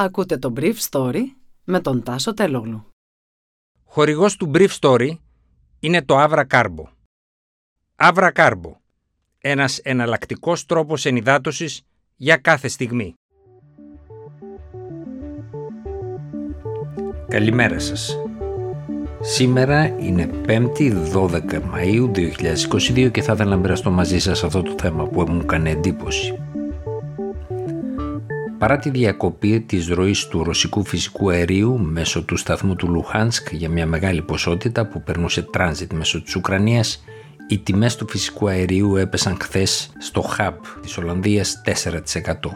Ακούτε το Brief Story με τον Τάσο Τελόγλου. Χορηγός του Brief Story είναι το Avra Carbo. Avra Carbo. Ένας εναλλακτικός τρόπος ενυδάτωσης για κάθε στιγμή. Καλημέρα σας. Σήμερα είναι 5η 12 Μαΐου 2022 και θα ήθελα να μοιραστώ μαζί σας αυτό το θέμα που μου έκανε εντύπωση. Παρά τη διακοπή της ροής του ρωσικού φυσικού αερίου μέσω του σταθμού του Λουχάνσκ για μια μεγάλη ποσότητα που περνούσε τράνζιτ μέσω της Ουκρανίας, οι τιμές του φυσικού αερίου έπεσαν χθες στο hub της Ολλανδίας 4%.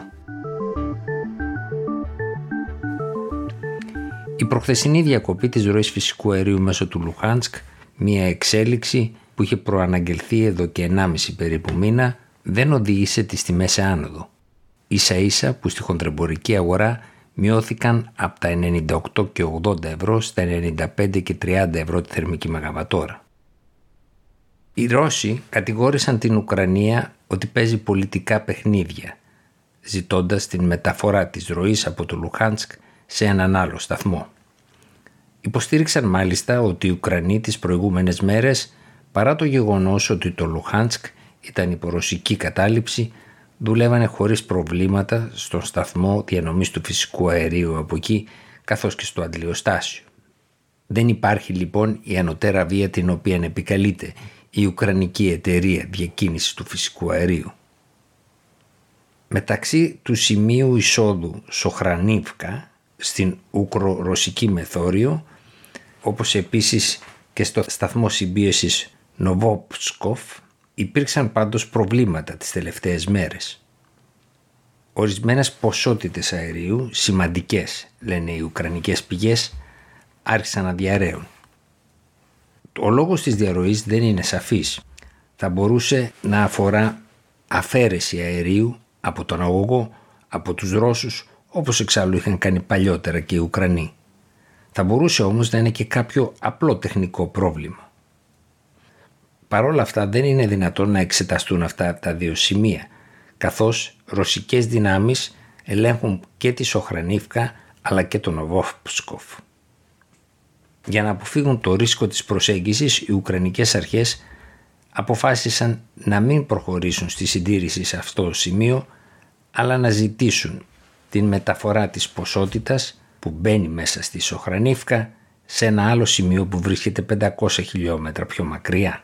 Η προχθεσινή διακοπή της ροής φυσικού αερίου μέσω του Λουχάνσκ, μια εξέλιξη που είχε προαναγγελθεί εδώ και 1,5 περίπου μήνα, δεν οδήγησε τις τιμές σε άνοδο ίσα ίσα που στη χοντρεμπορική αγορά μειώθηκαν από τα 98 και 80 ευρώ στα 95 και 30 ευρώ τη θερμική μεγαβατόρα. Οι Ρώσοι κατηγόρησαν την Ουκρανία ότι παίζει πολιτικά παιχνίδια, ζητώντας την μεταφορά της ροής από το Λουχάνσκ σε έναν άλλο σταθμό. Υποστήριξαν μάλιστα ότι οι Ουκρανοί τις προηγούμενες μέρες, παρά το γεγονός ότι το Λουχάνσκ ήταν υπορωσική κατάληψη, δουλεύανε χωρίς προβλήματα στον σταθμό διανομής του φυσικού αερίου από εκεί καθώς και στο αντλιοστάσιο. Δεν υπάρχει λοιπόν η ανωτέρα βία την οποία επικαλείται η Ουκρανική εταιρεία διακίνησης του φυσικού αερίου. Μεταξύ του σημείου εισόδου Σοχρανίβκα στην Ουκρο-Ρωσική μεθόριο όπως επίσης και στο σταθμό συμπίεσης Νοβόπσκοφ Υπήρξαν πάντως προβλήματα τις τελευταίες μέρες. Ορισμένες ποσότητες αερίου, σημαντικές λένε οι ουκρανικές πηγές, άρχισαν να διαραίουν. Ο λόγος της διαρροής δεν είναι σαφής. Θα μπορούσε να αφορά αφαίρεση αερίου από τον αγωγό, από τους Ρώσους, όπως εξάλλου είχαν κάνει παλιότερα και οι Ουκρανοί. Θα μπορούσε όμως να είναι και κάποιο απλό τεχνικό πρόβλημα. Παρόλα αυτά δεν είναι δυνατόν να εξεταστούν αυτά τα δύο σημεία, καθώς ρωσικές δυνάμεις ελέγχουν και τη Σοχρανίφκα αλλά και τον Οβόφσκοφ. Για να αποφύγουν το ρίσκο της προσέγγισης, οι Ουκρανικές αρχές αποφάσισαν να μην προχωρήσουν στη συντήρηση σε αυτό το σημείο, αλλά να ζητήσουν την μεταφορά της ποσότητας που μπαίνει μέσα στη Σοχρανίφκα σε ένα άλλο σημείο που βρίσκεται 500 χιλιόμετρα πιο μακριά.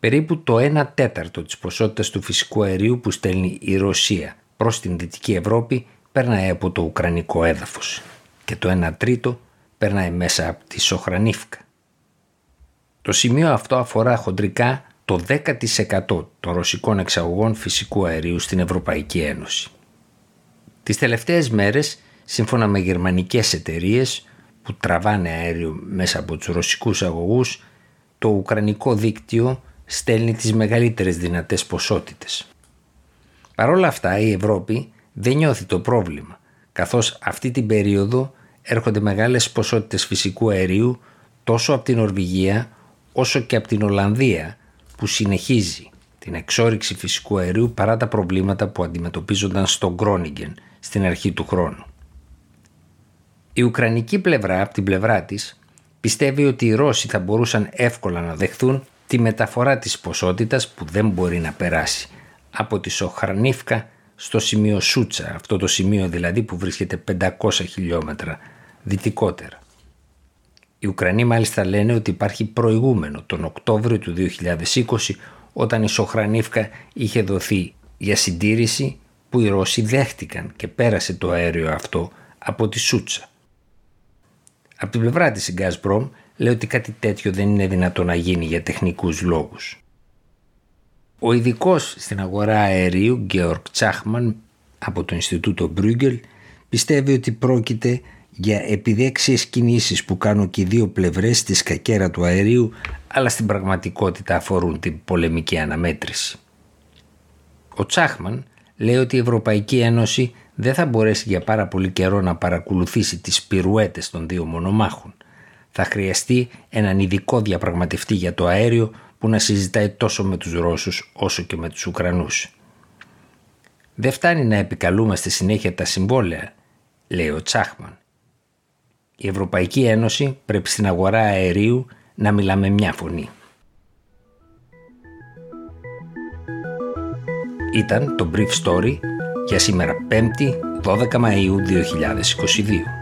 Περίπου το 1 τέταρτο της ποσότητας του φυσικού αερίου που στέλνει η Ρωσία προς την Δυτική Ευρώπη περνάει από το Ουκρανικό έδαφος και το 1 τρίτο περνάει μέσα από τη Σοχρανίφκα. Το σημείο αυτό αφορά χοντρικά το 10% των ρωσικών εξαγωγών φυσικού αερίου στην Ευρωπαϊκή Ένωση. Τις τελευταίες μέρες, σύμφωνα με γερμανικές εταιρείες που τραβάνε αέριο μέσα από τους ρωσικούς αγωγούς, το ουκρανικό δίκτυο στέλνει τις μεγαλύτερες δυνατές ποσότητες. Παρ' όλα αυτά η Ευρώπη δεν νιώθει το πρόβλημα, καθώς αυτή την περίοδο έρχονται μεγάλες ποσότητες φυσικού αερίου τόσο από την Ορβηγία όσο και από την Ολλανδία που συνεχίζει την εξόριξη φυσικού αερίου παρά τα προβλήματα που αντιμετωπίζονταν στο Γκρόνιγκεν στην αρχή του χρόνου. Η Ουκρανική πλευρά από την πλευρά της πιστεύει ότι οι Ρώσοι θα μπορούσαν εύκολα να δεχθούν τη μεταφορά της ποσότητας που δεν μπορεί να περάσει από τη Σοχρανίφκα στο σημείο Σούτσα, αυτό το σημείο δηλαδή που βρίσκεται 500 χιλιόμετρα δυτικότερα. Οι Ουκρανοί μάλιστα λένε ότι υπάρχει προηγούμενο τον Οκτώβριο του 2020 όταν η Σοχρανίφκα είχε δοθεί για συντήρηση που οι Ρώσοι δέχτηκαν και πέρασε το αέριο αυτό από τη Σούτσα. Από την πλευρά της η Gazprom λέει ότι κάτι τέτοιο δεν είναι δυνατό να γίνει για τεχνικούς λόγους. Ο ειδικός στην αγορά αερίου, Γκέορκ Τσάχμαν, από το Ινστιτούτο Μπρούγκελ, πιστεύει ότι πρόκειται για επιδέξιες κινήσεις που κάνουν και οι δύο πλευρές στη σκακέρα του αερίου, αλλά στην πραγματικότητα αφορούν την πολεμική αναμέτρηση. Ο Τσάχμαν λέει ότι η Ευρωπαϊκή Ένωση δεν θα μπορέσει για πάρα πολύ καιρό να παρακολουθήσει τις πυρουέτες των δύο μονομάχων θα χρειαστεί έναν ειδικό διαπραγματευτή για το αέριο που να συζητάει τόσο με τους Ρώσους όσο και με τους Ουκρανούς. «Δεν φτάνει να επικαλούμαστε συνέχεια τα συμβόλαια», λέει ο Τσάχμαν. «Η Ευρωπαϊκή Ένωση πρέπει στην αγορά αερίου να μιλάμε μια φωνή». Ήταν το Brief Story για σήμερα 5η 12 Μαΐου 2022.